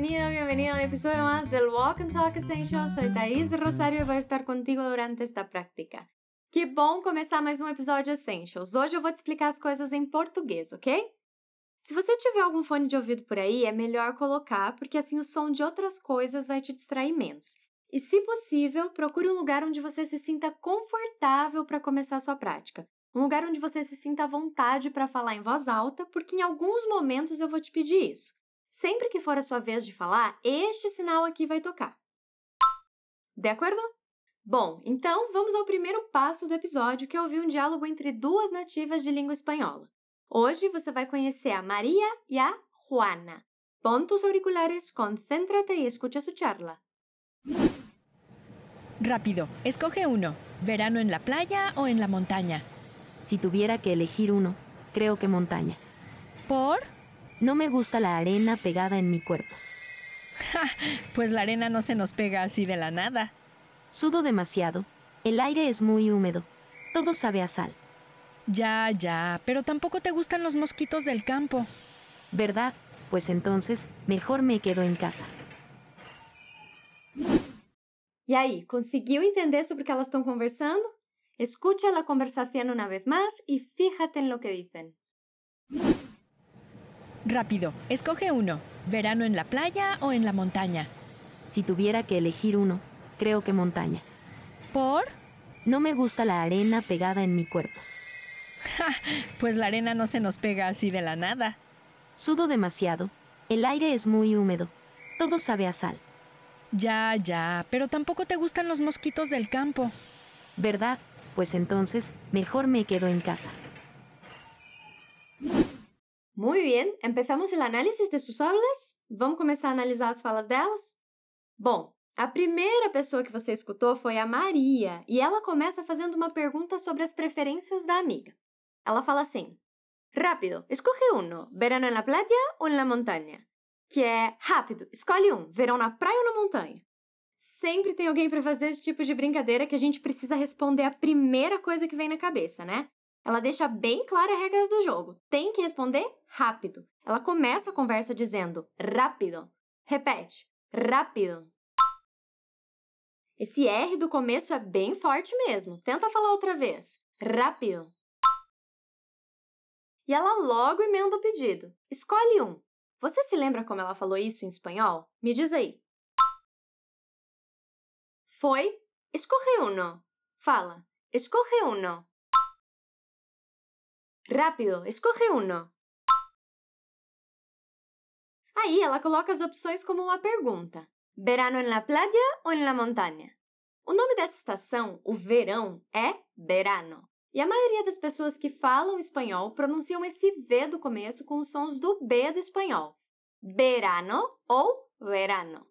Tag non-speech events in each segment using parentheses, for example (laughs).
bienvenido, bienvenido a un episodio más del Walk and Talk Essentials. Soy Thaís Rosário e vou estar contigo durante esta prática. Que bom começar mais um episódio Essentials. Hoje eu vou te explicar as coisas em português, ok? Se você tiver algum fone de ouvido por aí, é melhor colocar, porque assim o som de outras coisas vai te distrair menos. E, se possível, procure um lugar onde você se sinta confortável para começar a sua prática. Um lugar onde você se sinta à vontade para falar em voz alta, porque em alguns momentos eu vou te pedir isso. Sempre que for a sua vez de falar, este sinal aqui vai tocar. De acordo? Bom, então vamos ao primeiro passo do episódio, que é ouvir um diálogo entre duas nativas de língua espanhola. Hoje você vai conhecer a Maria y a Juana. Pon tus auriculares, concéntrate y escucha su charla. Rápido, escoge uno. ¿Verano en la playa o en la montaña? Si tuviera que elegir uno, creo que montaña. ¿Por? No me gusta la arena pegada en mi cuerpo. Pues la arena no se nos pega así de la nada. Sudo demasiado. El aire es muy húmedo. Todo sabe a sal. Ya, ya, pero tampoco te gustan los mosquitos del campo. ¿Verdad? Pues entonces, mejor me quedo en casa. E aí, conseguiu entender sobre o que elas estão conversando? Escucha a conversación una vez más y fíjate en lo que dicen. Rápido, escoge uno. ¿Verano en la playa o en la montaña? Si tuviera que elegir uno, creo que montaña. ¿Por? No me gusta la arena pegada en mi cuerpo. Pues la arena no se nos pega así de la nada. Sudo demasiado. El aire es muy húmedo. Todo sabe a sal. Ya, ya, pero tampoco te gustan los mosquitos del campo. ¿Verdad? Pues entonces, mejor me quedo en casa. Muy bien, empezamos el análisis de sus hablas? Vamos começar a analisar as falas delas? Bom, a primeira pessoa que você escutou foi a Maria, e ela começa fazendo uma pergunta sobre as preferências da amiga. Ela fala assim: Rápido, escolhe uno, verano en la playa ou en la montaña? Que é rápido, escolhe um, verão na praia ou na montanha? Sempre tem alguém para fazer esse tipo de brincadeira que a gente precisa responder a primeira coisa que vem na cabeça, né? Ela deixa bem clara a regra do jogo. Tem que responder rápido. Ela começa a conversa dizendo rápido. Repete, rápido. Esse R do começo é bem forte mesmo. Tenta falar outra vez. Rápido. E ela logo emenda o pedido. Escolhe um. Você se lembra como ela falou isso em espanhol? Me diz aí. Foi. Escorre uno. Fala. Escorre uno. Rápido, escorre uno. Aí ela coloca as opções como uma pergunta: verano en la playa ou en la montaña? O nome dessa estação, o verão, é verano. E a maioria das pessoas que falam espanhol pronunciam esse V do começo com os sons do B do espanhol. Verano ou verano.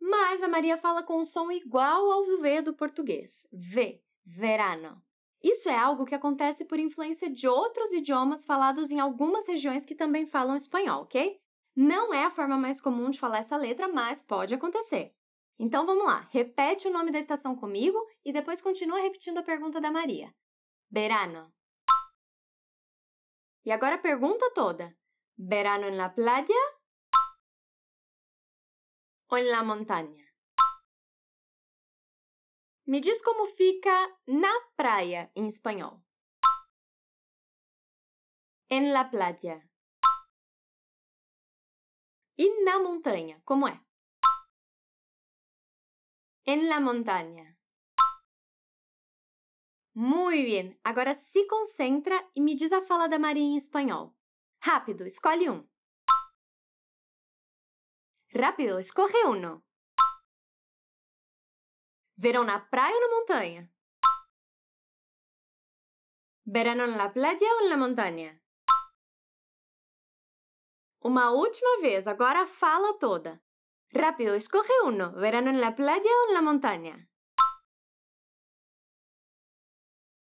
Mas a Maria fala com um som igual ao V do português. V, verano. Isso é algo que acontece por influência de outros idiomas falados em algumas regiões que também falam espanhol, ok? Não é a forma mais comum de falar essa letra, mas pode acontecer. Então vamos lá, repete o nome da estação comigo e depois continua repetindo a pergunta da Maria. Verano. E agora a pergunta toda. Verano en la playa ou en la montaña? Me diz como fica na praia em espanhol. En la playa. E na montanha, como é? En la montaña. Muy bien. Agora se concentra e me diz a fala da Maria em espanhol. Rápido, escolhe um. Rápido, escorre uno. Verão na praia ou na montanha? Verano en la playa ou en la montaña? Uma última vez, agora fala toda. Rápido, escoge uno. Verano en la playa ou en la montaña?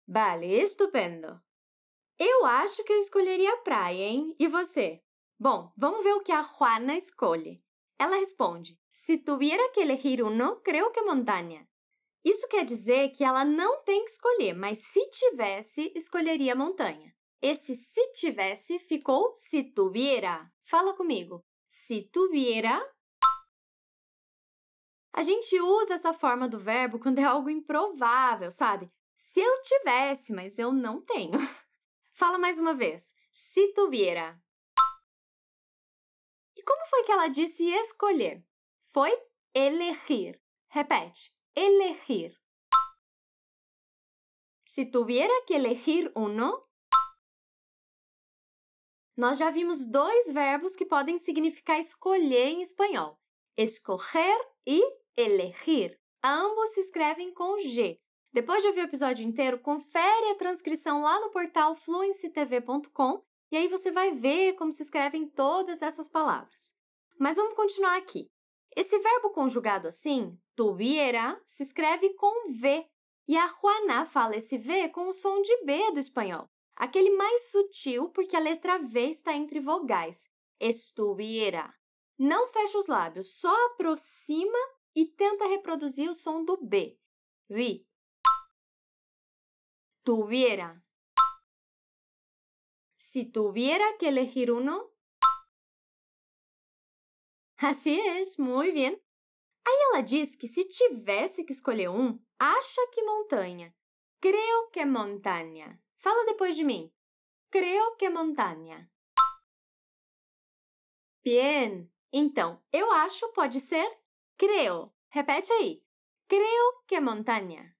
Vale, estupendo. Eu acho que eu escolheria a praia, hein? E você? Bom, vamos ver o que a Juana escolhe. Ela responde: Se tuviera que elegir uno, creo que montaña. Isso quer dizer que ela não tem que escolher, mas se tivesse, escolheria montanha. Esse se tivesse ficou se tuviera. Fala comigo. Se tuviera A gente usa essa forma do verbo quando é algo improvável, sabe? Se eu tivesse, mas eu não tenho. (laughs) Fala mais uma vez. Se tuviera. E como foi que ela disse escolher? Foi elegir. Repete. Elegir. Si tuviera que elegir uno, nós já vimos dois verbos que podem significar escolher em espanhol: escorrer e elegir. Ambos se escrevem com G. Depois de ouvir o episódio inteiro, confere a transcrição lá no portal fluencytv.com e aí você vai ver como se escrevem todas essas palavras. Mas vamos continuar aqui. Esse verbo conjugado assim, tuviera, se escreve com V. E a Juana fala esse V com o som de B do espanhol, aquele mais sutil porque a letra V está entre vogais. Estuviera. Não fecha os lábios, só aproxima e tenta reproduzir o som do B. Vi. Tuviera. Si tuviera que elegir uno. Así es, muy bien. Aí ela diz que se tivesse que escolher um, acha que montanha. Creo que montanha. Fala depois de mim. Creo que montanha. Bien. Então, eu acho pode ser creo. Repete aí. Creo que montanha.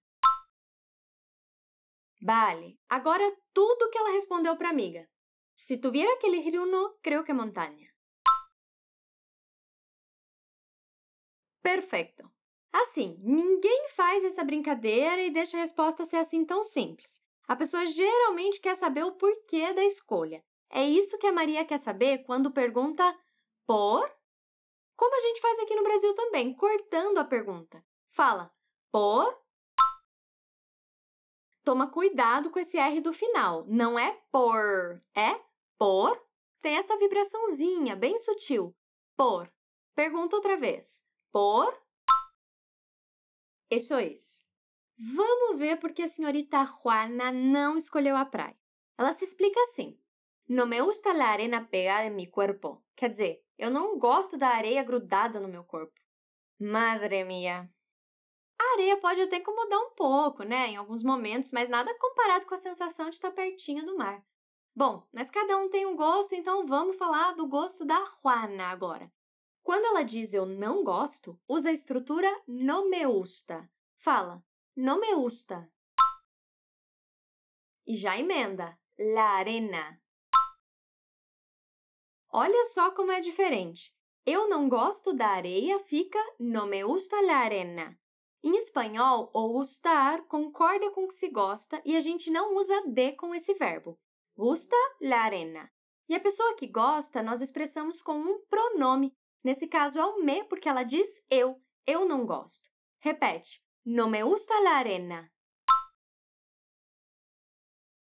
Vale. Agora tudo que ela respondeu para amiga. Si tuviera que elegir uno, creo que montanha. Perfeito. Assim, ninguém faz essa brincadeira e deixa a resposta ser assim tão simples. A pessoa geralmente quer saber o porquê da escolha. É isso que a Maria quer saber quando pergunta por. Como a gente faz aqui no Brasil também, cortando a pergunta. Fala por. Toma cuidado com esse R do final. Não é por, é por. Tem essa vibraçãozinha bem sutil. Por. Pergunta outra vez. Por. Isso é. Vamos ver porque a senhorita Juana não escolheu a praia. Ela se explica assim: Não me gusta la arena pegada em mi cuerpo. Quer dizer, eu não gosto da areia grudada no meu corpo. Madre mia. A areia pode até incomodar um pouco, né, em alguns momentos, mas nada comparado com a sensação de estar pertinho do mar. Bom, mas cada um tem um gosto, então vamos falar do gosto da Juana agora. Quando ela diz eu não gosto, usa a estrutura no me gusta. Fala, no me gusta. E já emenda, la arena. Olha só como é diferente. Eu não gosto da areia fica no me gusta la arena. Em espanhol, o gustar concorda com que se gosta e a gente não usa de com esse verbo. Gusta la arena. E a pessoa que gosta, nós expressamos com um pronome, Nesse caso é o me porque ela diz eu. Eu não gosto. Repete. No me gusta la arena.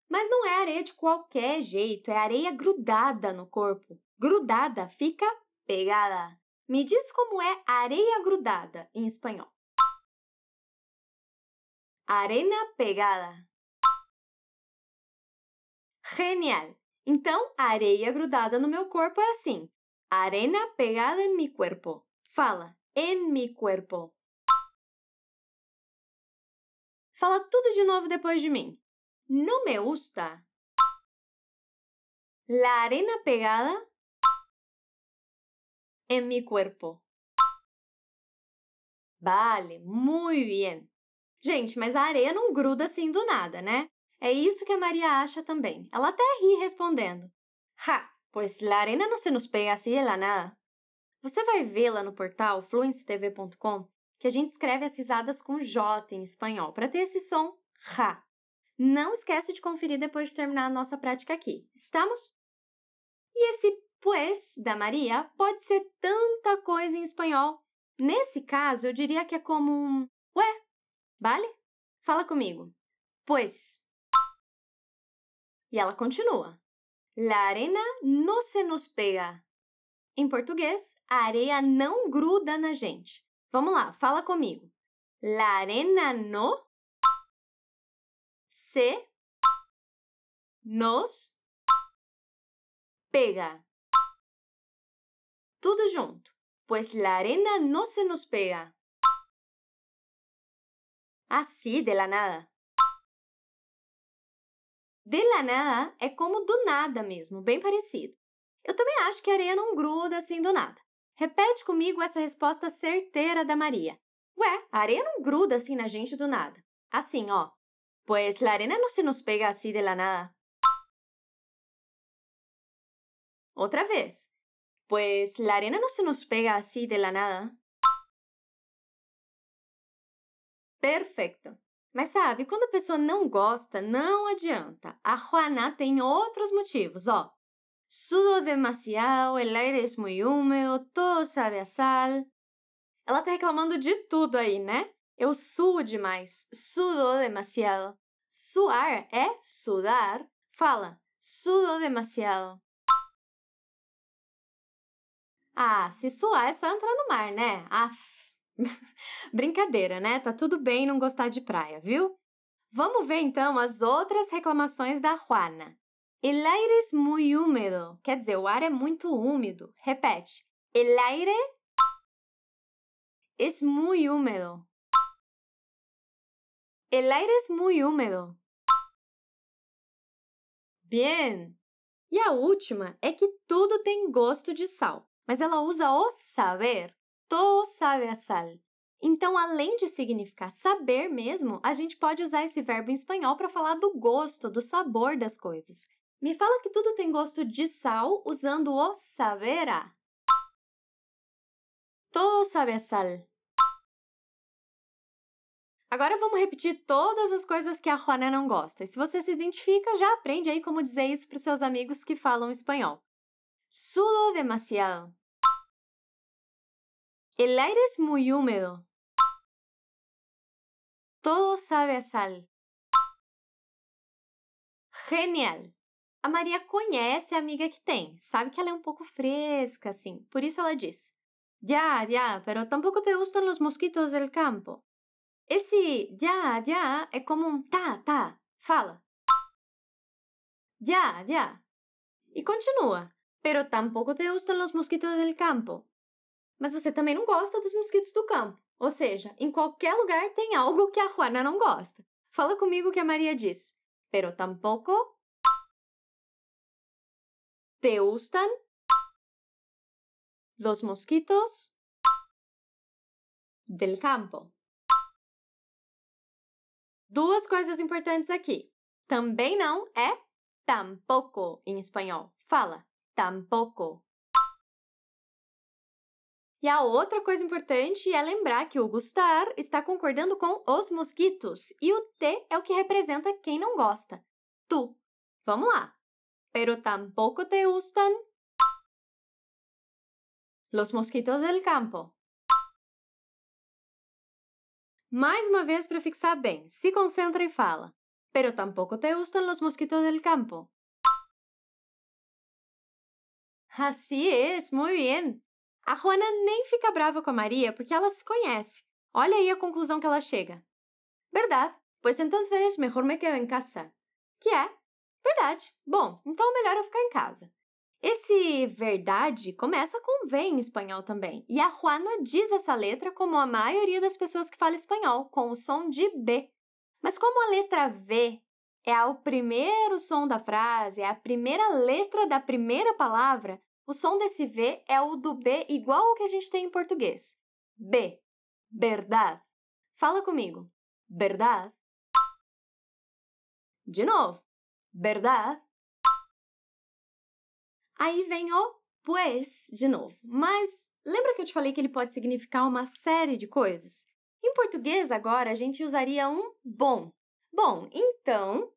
Mas não é areia de qualquer jeito, é areia grudada no corpo. Grudada fica pegada. Me diz como é areia grudada em espanhol. Arena pegada. Genial! Então, areia grudada no meu corpo é assim: Arena pegada en mi cuerpo. Fala, en mi cuerpo. Fala tudo de novo depois de mim. No me gusta. La arena pegada en mi cuerpo. Vale, muy bien. Gente, mas a areia não gruda assim do nada, né? É isso que a Maria acha também. Ela até ri respondendo. Ha! Pois la arena não se nos pega assim de la nada. Você vai lá no portal fluencytv.com que a gente escreve as risadas com J em espanhol, para ter esse som Ra. Não esquece de conferir depois de terminar a nossa prática aqui. Estamos? E esse pues da Maria pode ser tanta coisa em espanhol. Nesse caso, eu diria que é como um ué, vale? Fala comigo. Pues. E ela continua. La arena no se nos pega. Em português, a areia não gruda na gente. Vamos lá, fala comigo. La arena no se nos pega. Tudo junto. Pues la arena no se nos pega. Así de la nada. De la nada é como do nada mesmo, bem parecido. Eu também acho que a areia não gruda assim do nada. Repete comigo essa resposta certeira da Maria. Ué, a areia não gruda assim na gente do nada. Assim, ó. Pues la arena no se nos pega así de la nada. Otra vez. Pues la arena no se nos pega así de la nada. Perfeito. Mas sabe, quando a pessoa não gosta, não adianta. A Juana tem outros motivos, ó. Sudo demasiado, el aire es muy húmedo, todo sabe a sal. Ela tá reclamando de tudo aí, né? Eu suo demais, sudo demasiado. Suar é sudar. Fala, sudo demasiado. Ah, se suar é só entrar no mar, né? Aff. (laughs) Brincadeira, né? Tá tudo bem não gostar de praia, viu? Vamos ver então as outras reclamações da Juana. El aire es muy húmedo. Quer dizer, o ar é muito úmido. Repete. El aire es muy húmedo. El aire es muy húmedo. Bien. E a última é que tudo tem gosto de sal, mas ela usa o saber todo sabe a sal. Então, além de significar saber mesmo, a gente pode usar esse verbo em espanhol para falar do gosto, do sabor das coisas. Me fala que tudo tem gosto de sal usando o saberá. Todo sabe a sal. Agora vamos repetir todas as coisas que a Juana não gosta. E se você se identifica, já aprende aí como dizer isso para os seus amigos que falam espanhol. Sudo demasiado. El aire es muy húmedo. Todo sabe a sal. Genial! A Maria conhece a amiga que tem, sabe que ela é um pouco fresca, assim. Por isso ela diz: Ya, ya, pero tampoco te gustan los mosquitos del campo. Esse ya, ya é como um tá, tá. Fala. Ya, ya. E continua. Pero tampoco te gustan los mosquitos del campo mas você também não gosta dos mosquitos do campo. Ou seja, em qualquer lugar tem algo que a Juana não gosta. Fala comigo que a Maria diz. Pero tampoco te gustan los mosquitos del campo. Duas coisas importantes aqui. Também não é tampoco em espanhol. Fala tampoco. E a outra coisa importante é lembrar que o gustar está concordando com os mosquitos e o T é o que representa quem não gosta. Tu. Vamos lá. Pero tampoco te gustan los mosquitos del campo. Mais uma vez para fixar bem. Se concentra e fala. Pero tampoco te gustan los mosquitos del campo. Así es, muy bien. A Juana nem fica brava com a Maria porque ela se conhece. Olha aí a conclusão que ela chega. Verdade, pois entonces mejor me quedo em casa. Que é? Verdade. Bom, então melhor eu ficar em casa. Esse verdade começa com V em espanhol também, e a Juana diz essa letra como a maioria das pessoas que falam espanhol, com o som de B. Mas como a letra V é o primeiro som da frase, é a primeira letra da primeira palavra, o som desse V é o do B igual ao que a gente tem em português. B. Verdade. Fala comigo. Verdade. De novo. Verdade. Aí vem o pues de novo. Mas lembra que eu te falei que ele pode significar uma série de coisas? Em português, agora, a gente usaria um bom. Bom, então.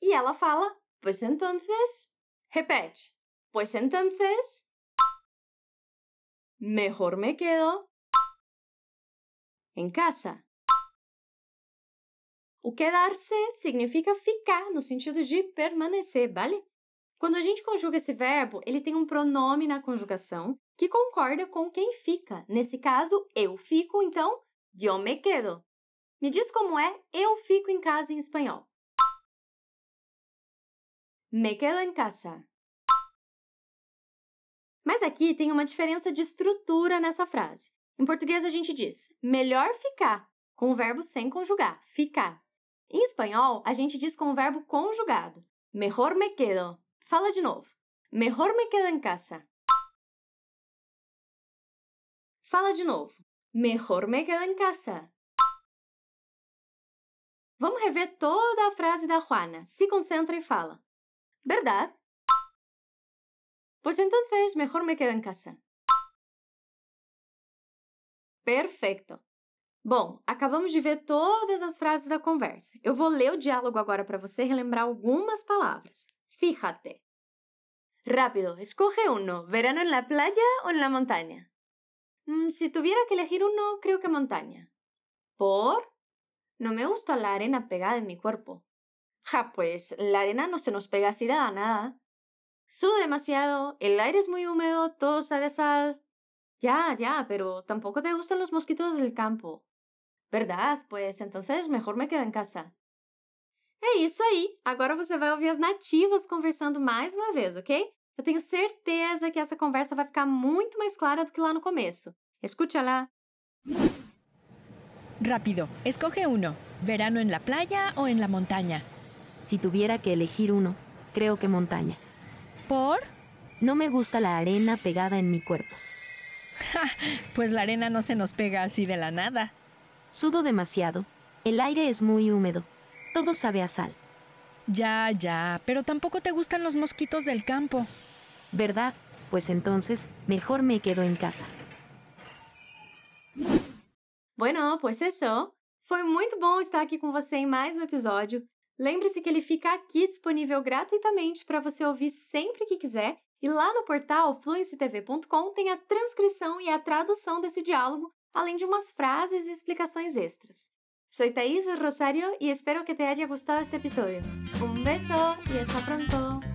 E ela fala, pues entonces. Repete. Pues entonces, mejor me quedo en casa. O quedar-se significa ficar, no sentido de permanecer, vale? Quando a gente conjuga esse verbo, ele tem um pronome na conjugação que concorda com quem fica. Nesse caso, eu fico, então, yo me quedo. Me diz como é eu fico em casa em espanhol. Me quedo en casa. Mas aqui tem uma diferença de estrutura nessa frase. Em português a gente diz melhor ficar com o verbo sem conjugar, ficar. Em espanhol, a gente diz com o verbo conjugado. Mejor me quedo. Fala de novo. Mejor me quedo en casa. Fala de novo. Mejor me quedo en casa. Vamos rever toda a frase da Juana. Se concentra e fala. ¿Verdad? Pues entonces mejor me quedo en casa. Perfeito. Bom, acabamos de ver todas as frases da conversa. Eu vou ler o diálogo agora para você relembrar algumas palavras. Fíjate. Rápido, escoge uno. ¿Verano en la playa o en la montaña? Mm, si tuviera que elegir uno, creo que montaña. ¿Por? No me gusta la arena pegada en mi cuerpo. Ja, pues la arena no se nos pega así de la nada. Sudo demasiado, el aire es muy húmedo, todo sabe a sal. Ya, ya, pero tampoco te gustan los mosquitos del campo. Verdade? Pois então melhor me quedo em casa. É isso aí! Agora você vai ouvir as nativas conversando mais uma vez, ok? Eu tenho certeza que essa conversa vai ficar muito mais clara do que lá no começo. Escucha lá. Rápido, escoge uno. ¿Verano en la playa o en la montaña? Si tuviera que elegir uno, creo que montaña. ¿Por? No me gusta la arena pegada en mi cuerpo. pues la arena no se nos pega así de la nada. Sudo demasiado. El aire es muy húmedo. Todo sabe a sal. Ya, ya, pero tampoco te gustan los mosquitos del campo. ¿Verdad? Pues entonces, mejor me quedo en casa. Bueno, pues eso. Foi muito bom estar aqui com você em mais um episódio. Lembre-se que ele fica aqui disponível gratuitamente para você ouvir sempre que quiser. E lá no portal fluencytv.com tem a transcrição e a tradução desse diálogo além de umas frases e explicações Soy Thais Rosario y espero que te haya gustado este episodio. Un beso y hasta pronto.